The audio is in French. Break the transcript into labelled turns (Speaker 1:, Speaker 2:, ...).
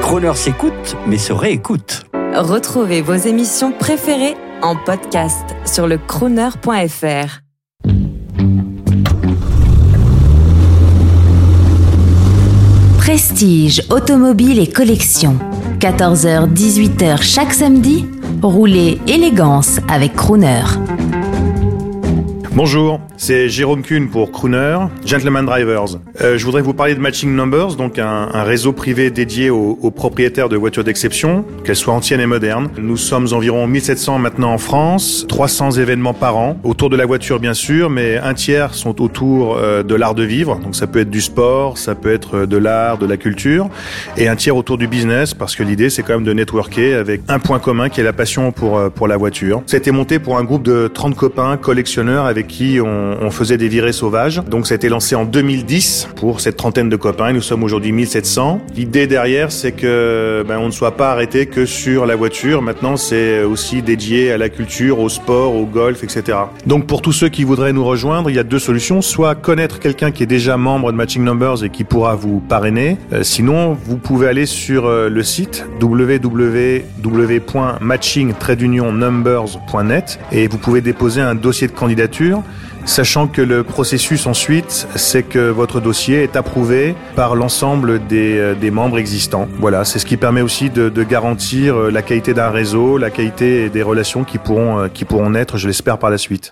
Speaker 1: Croner s'écoute, mais se réécoute.
Speaker 2: Retrouvez vos émissions préférées en podcast sur le crooner.fr.
Speaker 3: Prestige, automobile et collection. 14h-18h chaque samedi, roulez élégance avec Crooner.
Speaker 4: Bonjour, c'est Jérôme Kuhn pour Crooner, Gentleman Drivers. Euh, je voudrais vous parler de Matching Numbers, donc un, un réseau privé dédié aux, aux propriétaires de voitures d'exception, qu'elles soient anciennes et modernes. Nous sommes environ 1700 maintenant en France, 300 événements par an, autour de la voiture bien sûr, mais un tiers sont autour euh, de l'art de vivre, donc ça peut être du sport, ça peut être euh, de l'art, de la culture, et un tiers autour du business, parce que l'idée c'est quand même de networker avec un point commun qui est la passion pour, euh, pour la voiture. Ça monté pour un groupe de 30 copains collectionneurs avec qui on, faisait des virées sauvages. Donc ça a été lancé en 2010 pour cette trentaine de copains et nous sommes aujourd'hui 1700. L'idée derrière c'est que ben, on ne soit pas arrêté que sur la voiture. Maintenant c'est aussi dédié à la culture, au sport, au golf, etc. Donc pour tous ceux qui voudraient nous rejoindre, il y a deux solutions. Soit connaître quelqu'un qui est déjà membre de Matching Numbers et qui pourra vous parrainer. Euh, sinon vous pouvez aller sur euh, le site www.matching-numbers.net et vous pouvez déposer un dossier de candidature sachant que le processus ensuite, c'est que votre dossier est approuvé par l'ensemble des, euh, membres existants. Voilà, c'est ce qui permet aussi de, de, garantir euh, la qualité d'un réseau, la qualité des relations qui pourront, euh, qui pourront naître, je l'espère, par la suite.